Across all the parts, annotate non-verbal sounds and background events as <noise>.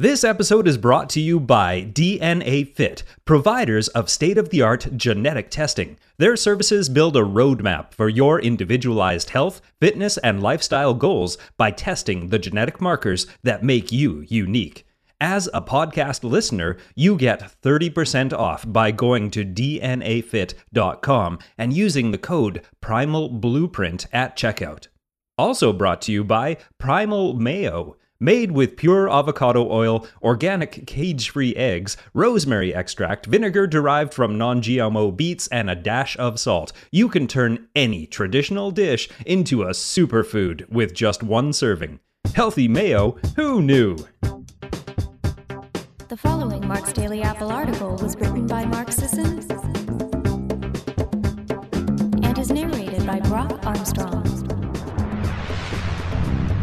This episode is brought to you by DNA Fit, providers of state of the art genetic testing. Their services build a roadmap for your individualized health, fitness, and lifestyle goals by testing the genetic markers that make you unique. As a podcast listener, you get 30% off by going to dnafit.com and using the code Primal Blueprint at checkout. Also brought to you by Primal Mayo. Made with pure avocado oil, organic cage free eggs, rosemary extract, vinegar derived from non GMO beets, and a dash of salt, you can turn any traditional dish into a superfood with just one serving. Healthy mayo, who knew? The following Mark's Daily Apple article was written by Mark Sisson and is narrated by Brock Armstrong.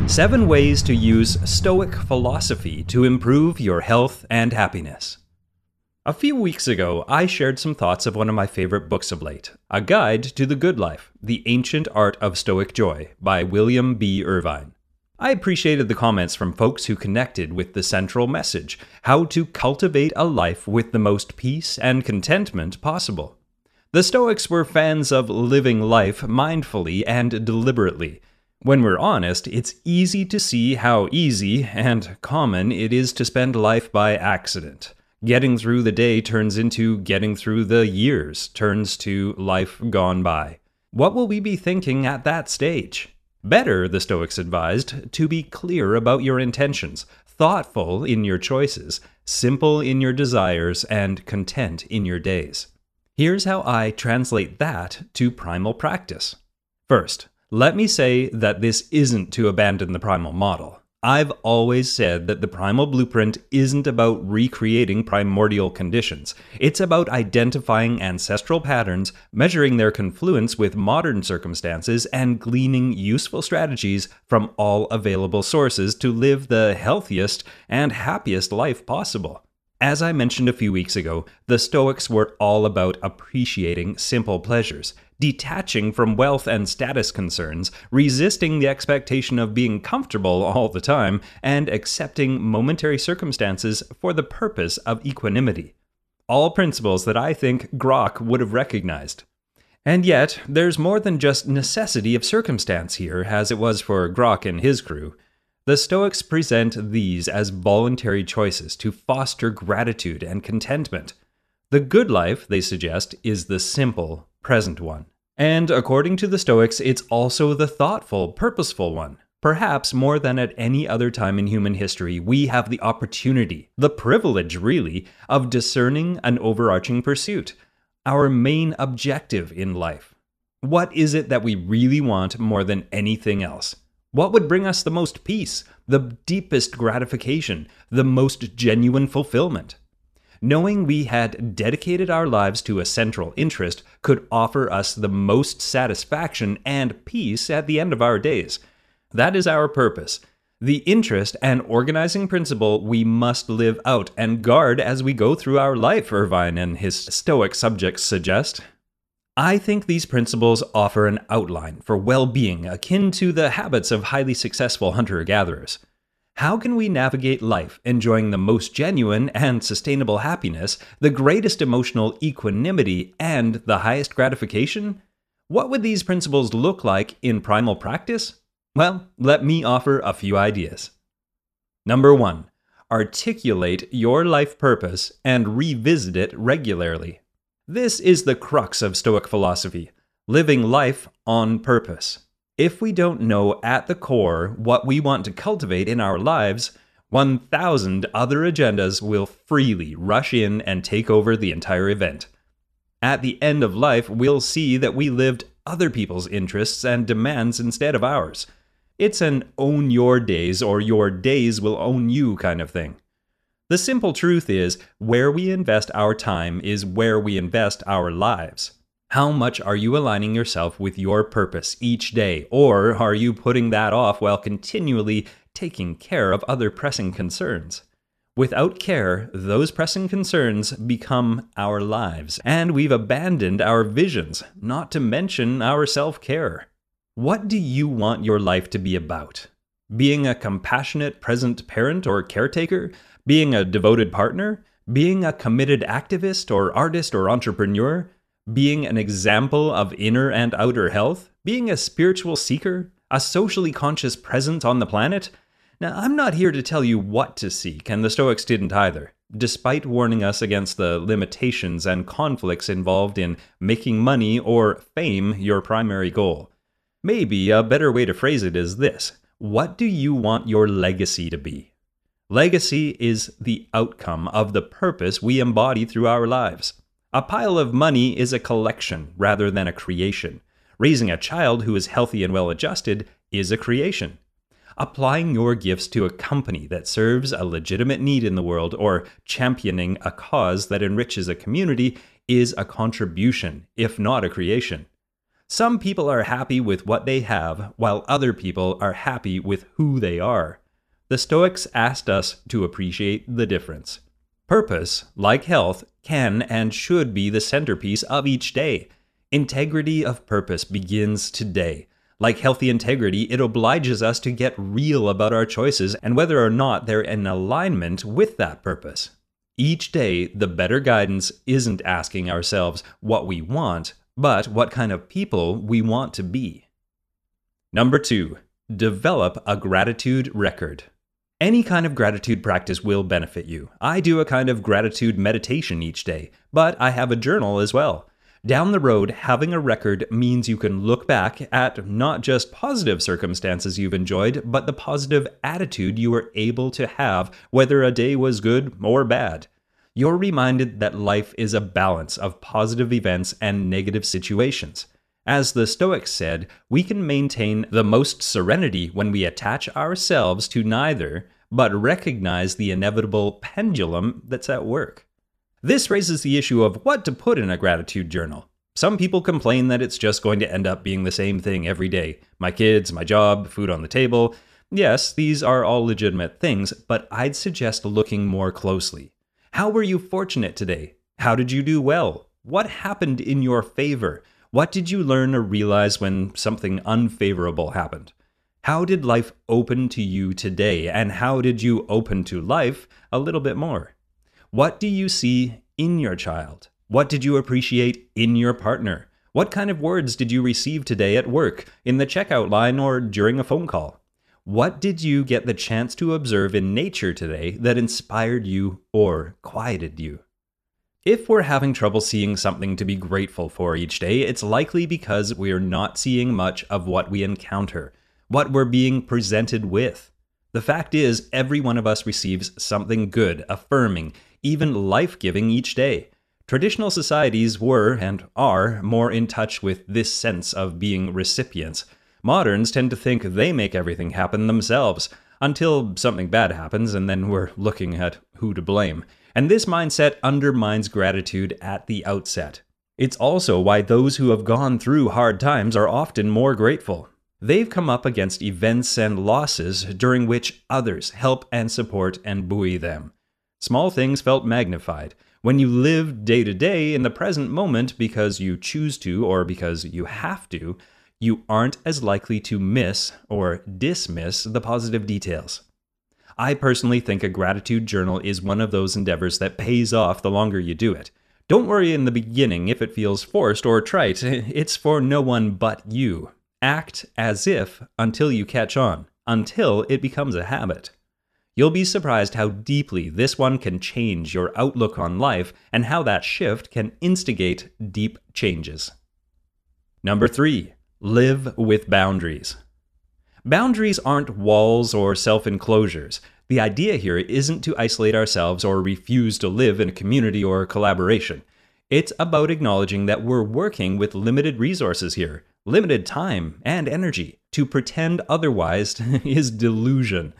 Seven ways to use Stoic philosophy to improve your health and happiness. A few weeks ago, I shared some thoughts of one of my favorite books of late A Guide to the Good Life The Ancient Art of Stoic Joy by William B. Irvine. I appreciated the comments from folks who connected with the central message how to cultivate a life with the most peace and contentment possible. The Stoics were fans of living life mindfully and deliberately when we're honest, it's easy to see how easy and common it is to spend life by accident. Getting through the day turns into getting through the years, turns to life gone by. What will we be thinking at that stage? Better, the Stoics advised, to be clear about your intentions, thoughtful in your choices, simple in your desires, and content in your days. Here's how I translate that to primal practice. First, let me say that this isn't to abandon the primal model. I've always said that the primal blueprint isn't about recreating primordial conditions. It's about identifying ancestral patterns, measuring their confluence with modern circumstances, and gleaning useful strategies from all available sources to live the healthiest and happiest life possible. As I mentioned a few weeks ago, the Stoics were all about appreciating simple pleasures, detaching from wealth and status concerns, resisting the expectation of being comfortable all the time, and accepting momentary circumstances for the purpose of equanimity. All principles that I think Grok would have recognized. And yet, there's more than just necessity of circumstance here, as it was for Grok and his crew. The Stoics present these as voluntary choices to foster gratitude and contentment. The good life, they suggest, is the simple, present one. And according to the Stoics, it's also the thoughtful, purposeful one. Perhaps more than at any other time in human history, we have the opportunity, the privilege really, of discerning an overarching pursuit, our main objective in life. What is it that we really want more than anything else? What would bring us the most peace, the deepest gratification, the most genuine fulfillment? Knowing we had dedicated our lives to a central interest could offer us the most satisfaction and peace at the end of our days. That is our purpose. The interest and organizing principle we must live out and guard as we go through our life, Irvine and his Stoic subjects suggest. I think these principles offer an outline for well being akin to the habits of highly successful hunter gatherers. How can we navigate life enjoying the most genuine and sustainable happiness, the greatest emotional equanimity, and the highest gratification? What would these principles look like in primal practice? Well, let me offer a few ideas. Number one, articulate your life purpose and revisit it regularly. This is the crux of Stoic philosophy living life on purpose. If we don't know at the core what we want to cultivate in our lives, 1,000 other agendas will freely rush in and take over the entire event. At the end of life, we'll see that we lived other people's interests and demands instead of ours. It's an own your days or your days will own you kind of thing. The simple truth is, where we invest our time is where we invest our lives. How much are you aligning yourself with your purpose each day, or are you putting that off while continually taking care of other pressing concerns? Without care, those pressing concerns become our lives, and we've abandoned our visions, not to mention our self care. What do you want your life to be about? Being a compassionate present parent or caretaker? Being a devoted partner? Being a committed activist or artist or entrepreneur? Being an example of inner and outer health? Being a spiritual seeker? A socially conscious presence on the planet? Now, I'm not here to tell you what to seek, and the Stoics didn't either, despite warning us against the limitations and conflicts involved in making money or fame your primary goal. Maybe a better way to phrase it is this What do you want your legacy to be? Legacy is the outcome of the purpose we embody through our lives. A pile of money is a collection rather than a creation. Raising a child who is healthy and well adjusted is a creation applying your gifts to a company that serves a legitimate need in the world or championing a cause that enriches a community is a contribution, if not a creation. Some people are happy with what they have, while other people are happy with who they are. The Stoics asked us to appreciate the difference. Purpose, like health, can and should be the centerpiece of each day. Integrity of purpose begins today like healthy integrity, it obliges us to get real about our choices and whether or not they're in alignment with that purpose. Each day, the better guidance isn't asking ourselves what we want, but what kind of people we want to be. Number two, develop a gratitude record. Any kind of gratitude practice will benefit you. I do a kind of gratitude meditation each day, but I have a journal as well. Down the road, having a record means you can look back at not just positive circumstances you've enjoyed, but the positive attitude you were able to have, whether a day was good or bad. You're reminded that life is a balance of positive events and negative situations. As the Stoics said, we can maintain the most serenity when we attach ourselves to neither, but recognize the inevitable pendulum that's at work. This raises the issue of what to put in a gratitude journal. Some people complain that it's just going to end up being the same thing every day my kids, my job, food on the table. Yes, these are all legitimate things, but I'd suggest looking more closely. How were you fortunate today? How did you do well? What happened in your favor? What did you learn or realize when something unfavorable happened? How did life open to you today? And how did you open to life a little bit more? What do you see in your child? What did you appreciate in your partner? What kind of words did you receive today at work, in the checkout line, or during a phone call? What did you get the chance to observe in nature today that inspired you or quieted you? If we're having trouble seeing something to be grateful for each day, it's likely because we're not seeing much of what we encounter, what we're being presented with. The fact is, every one of us receives something good, affirming, even life giving each day. Traditional societies were and are more in touch with this sense of being recipients. Moderns tend to think they make everything happen themselves, until something bad happens and then we're looking at who to blame. And this mindset undermines gratitude at the outset. It's also why those who have gone through hard times are often more grateful. They've come up against events and losses during which others help and support and buoy them. Small things felt magnified. When you live day to day in the present moment because you choose to or because you have to, you aren't as likely to miss or dismiss the positive details. I personally think a gratitude journal is one of those endeavors that pays off the longer you do it. Don't worry in the beginning if it feels forced or trite, <laughs> it's for no one but you. Act as if until you catch on, until it becomes a habit. You'll be surprised how deeply this one can change your outlook on life and how that shift can instigate deep changes. Number three, live with boundaries. Boundaries aren't walls or self enclosures. The idea here isn't to isolate ourselves or refuse to live in a community or a collaboration. It's about acknowledging that we're working with limited resources here, limited time and energy. To pretend otherwise <laughs> is delusion.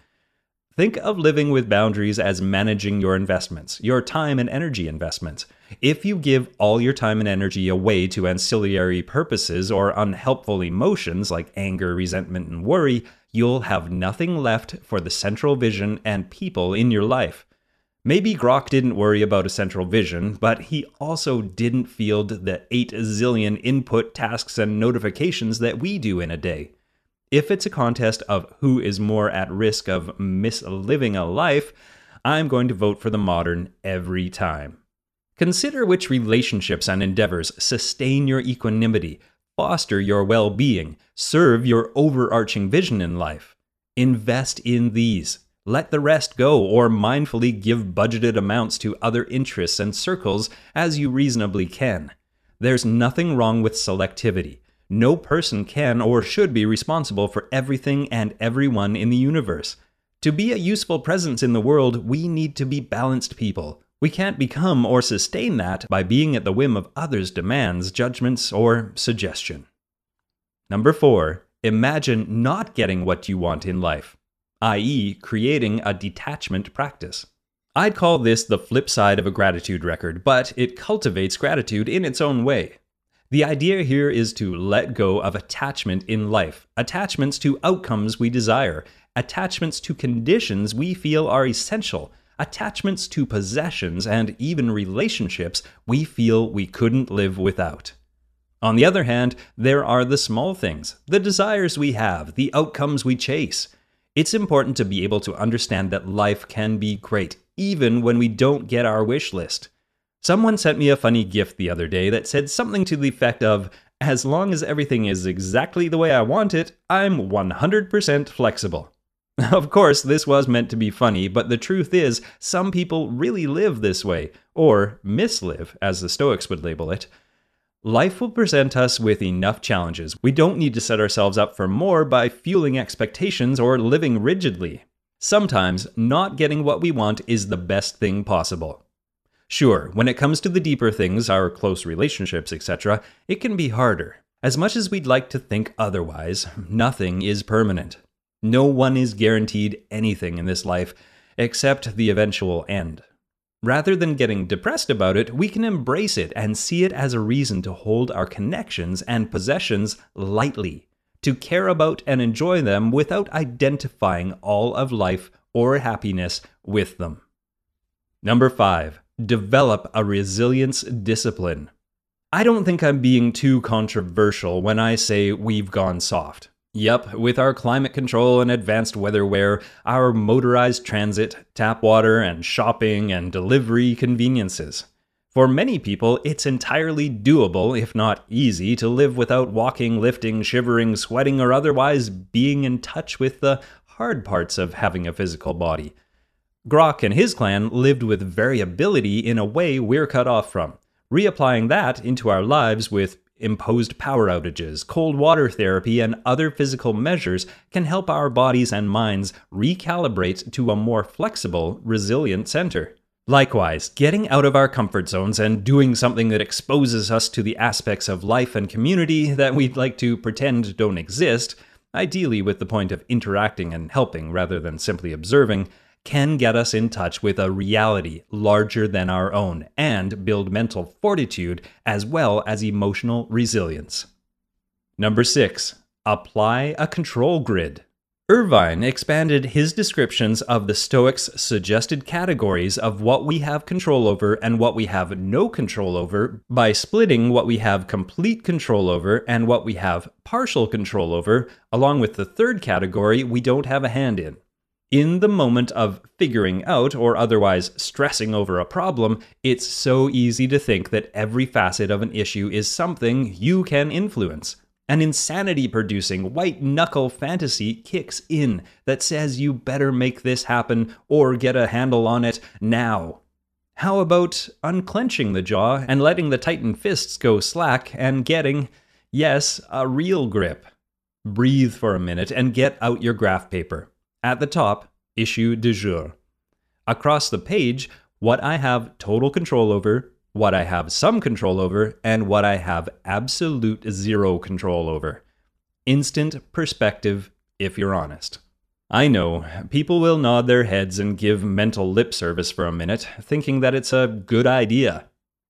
Think of living with boundaries as managing your investments, your time and energy investments. If you give all your time and energy away to ancillary purposes or unhelpful emotions like anger, resentment, and worry, you'll have nothing left for the central vision and people in your life. Maybe Grok didn't worry about a central vision, but he also didn't field the 8 zillion input tasks and notifications that we do in a day. If it's a contest of who is more at risk of misliving a life, I'm going to vote for the modern every time. Consider which relationships and endeavors sustain your equanimity, foster your well being, serve your overarching vision in life. Invest in these. Let the rest go, or mindfully give budgeted amounts to other interests and circles as you reasonably can. There's nothing wrong with selectivity. No person can or should be responsible for everything and everyone in the universe. To be a useful presence in the world, we need to be balanced people. We can't become or sustain that by being at the whim of others' demands, judgments, or suggestion. Number four, imagine not getting what you want in life, i.e., creating a detachment practice. I'd call this the flip side of a gratitude record, but it cultivates gratitude in its own way. The idea here is to let go of attachment in life, attachments to outcomes we desire, attachments to conditions we feel are essential, attachments to possessions, and even relationships we feel we couldn't live without. On the other hand, there are the small things, the desires we have, the outcomes we chase. It's important to be able to understand that life can be great, even when we don't get our wish list. Someone sent me a funny gift the other day that said something to the effect of, as long as everything is exactly the way I want it, I'm 100% flexible. <laughs> Of course, this was meant to be funny, but the truth is, some people really live this way, or mislive, as the Stoics would label it. Life will present us with enough challenges. We don't need to set ourselves up for more by fueling expectations or living rigidly. Sometimes, not getting what we want is the best thing possible. Sure, when it comes to the deeper things, our close relationships, etc., it can be harder. As much as we'd like to think otherwise, nothing is permanent. No one is guaranteed anything in this life except the eventual end. Rather than getting depressed about it, we can embrace it and see it as a reason to hold our connections and possessions lightly, to care about and enjoy them without identifying all of life or happiness with them. Number five, develop a resilience discipline. I don't think I'm being too controversial when I say we've gone soft. Yep, with our climate control and advanced weatherware, our motorized transit, tap water, and shopping and delivery conveniences. For many people, it's entirely doable, if not easy, to live without walking, lifting, shivering, sweating, or otherwise being in touch with the hard parts of having a physical body. Grok and his clan lived with variability in a way we're cut off from. Reapplying that into our lives with Imposed power outages, cold water therapy, and other physical measures can help our bodies and minds recalibrate to a more flexible, resilient center. Likewise, getting out of our comfort zones and doing something that exposes us to the aspects of life and community that we'd like to pretend don't exist, ideally with the point of interacting and helping rather than simply observing, can get us in touch with a reality larger than our own and build mental fortitude as well as emotional resilience. Number six, apply a control grid. Irvine expanded his descriptions of the Stoics' suggested categories of what we have control over and what we have no control over by splitting what we have complete control over and what we have partial control over, along with the third category we don't have a hand in. In the moment of figuring out or otherwise stressing over a problem, it's so easy to think that every facet of an issue is something you can influence. An insanity producing white knuckle fantasy kicks in that says you better make this happen or get a handle on it now. How about unclenching the jaw and letting the tightened fists go slack and getting, yes, a real grip? Breathe for a minute and get out your graph paper. At the top, issue du jour. Across the page, what I have total control over, what I have some control over, and what I have absolute zero control over. Instant perspective, if you're honest. I know, people will nod their heads and give mental lip service for a minute, thinking that it's a good idea.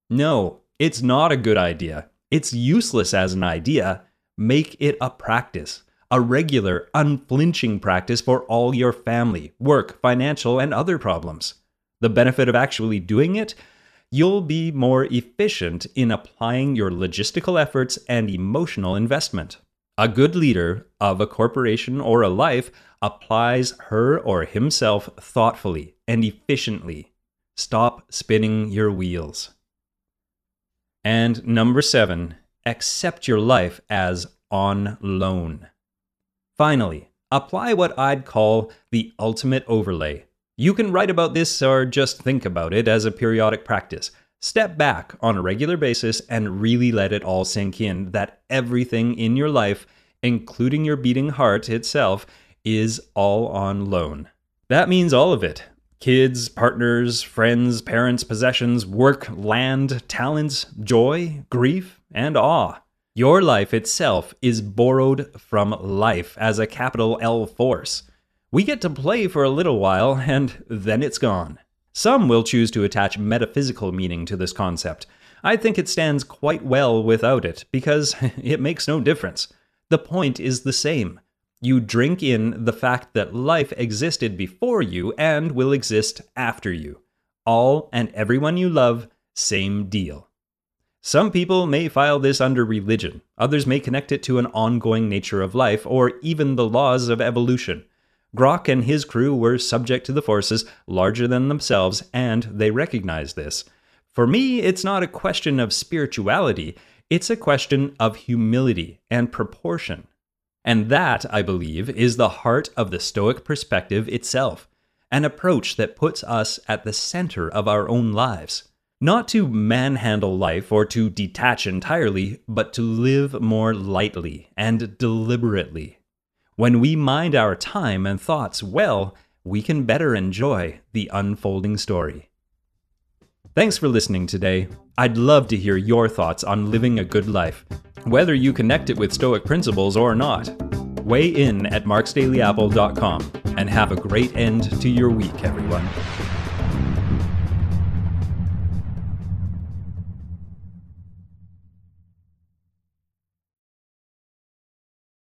No, it's not a good idea. It's useless as an idea. Make it a practice a regular, unflinching practice for all your family, work, financial, and other problems. The benefit of actually doing it? You'll be more efficient in applying your logistical efforts and emotional investment. A good leader of a corporation or a life applies her or himself thoughtfully and efficiently. Stop spinning your wheels. And number seven, accept your life as on loan. Finally, apply what I'd call the ultimate overlay. You can write about this or just think about it as a periodic practice. Step back on a regular basis and really let it all sink in that everything in your life, including your beating heart itself, is all on loan. That means all of it kids, partners, friends, parents, possessions, work, land, talents, joy, grief, and awe. Your life itself is borrowed from life as a capital L force. We get to play for a little while, and then it's gone. Some will choose to attach metaphysical meaning to this concept. I think it stands quite well without it, because <laughs> it makes no difference. The point is the same. You drink in the fact that life existed before you and will exist after you. All and everyone you love, same deal. Some people may file this under religion, others may connect it to an ongoing nature of life, or even the laws of evolution. Grok and his crew were subject to the forces larger than themselves, and they recognized this. For me, it's not a question of spirituality, it's a question of humility and proportion. And that, I believe, is the heart of the Stoic perspective itself an approach that puts us at the center of our own lives. Not to manhandle life or to detach entirely, but to live more lightly and deliberately. When we mind our time and thoughts well, we can better enjoy the unfolding story. Thanks for listening today. I'd love to hear your thoughts on living a good life, whether you connect it with Stoic principles or not. Weigh in at marksdailyapple.com and have a great end to your week, everyone.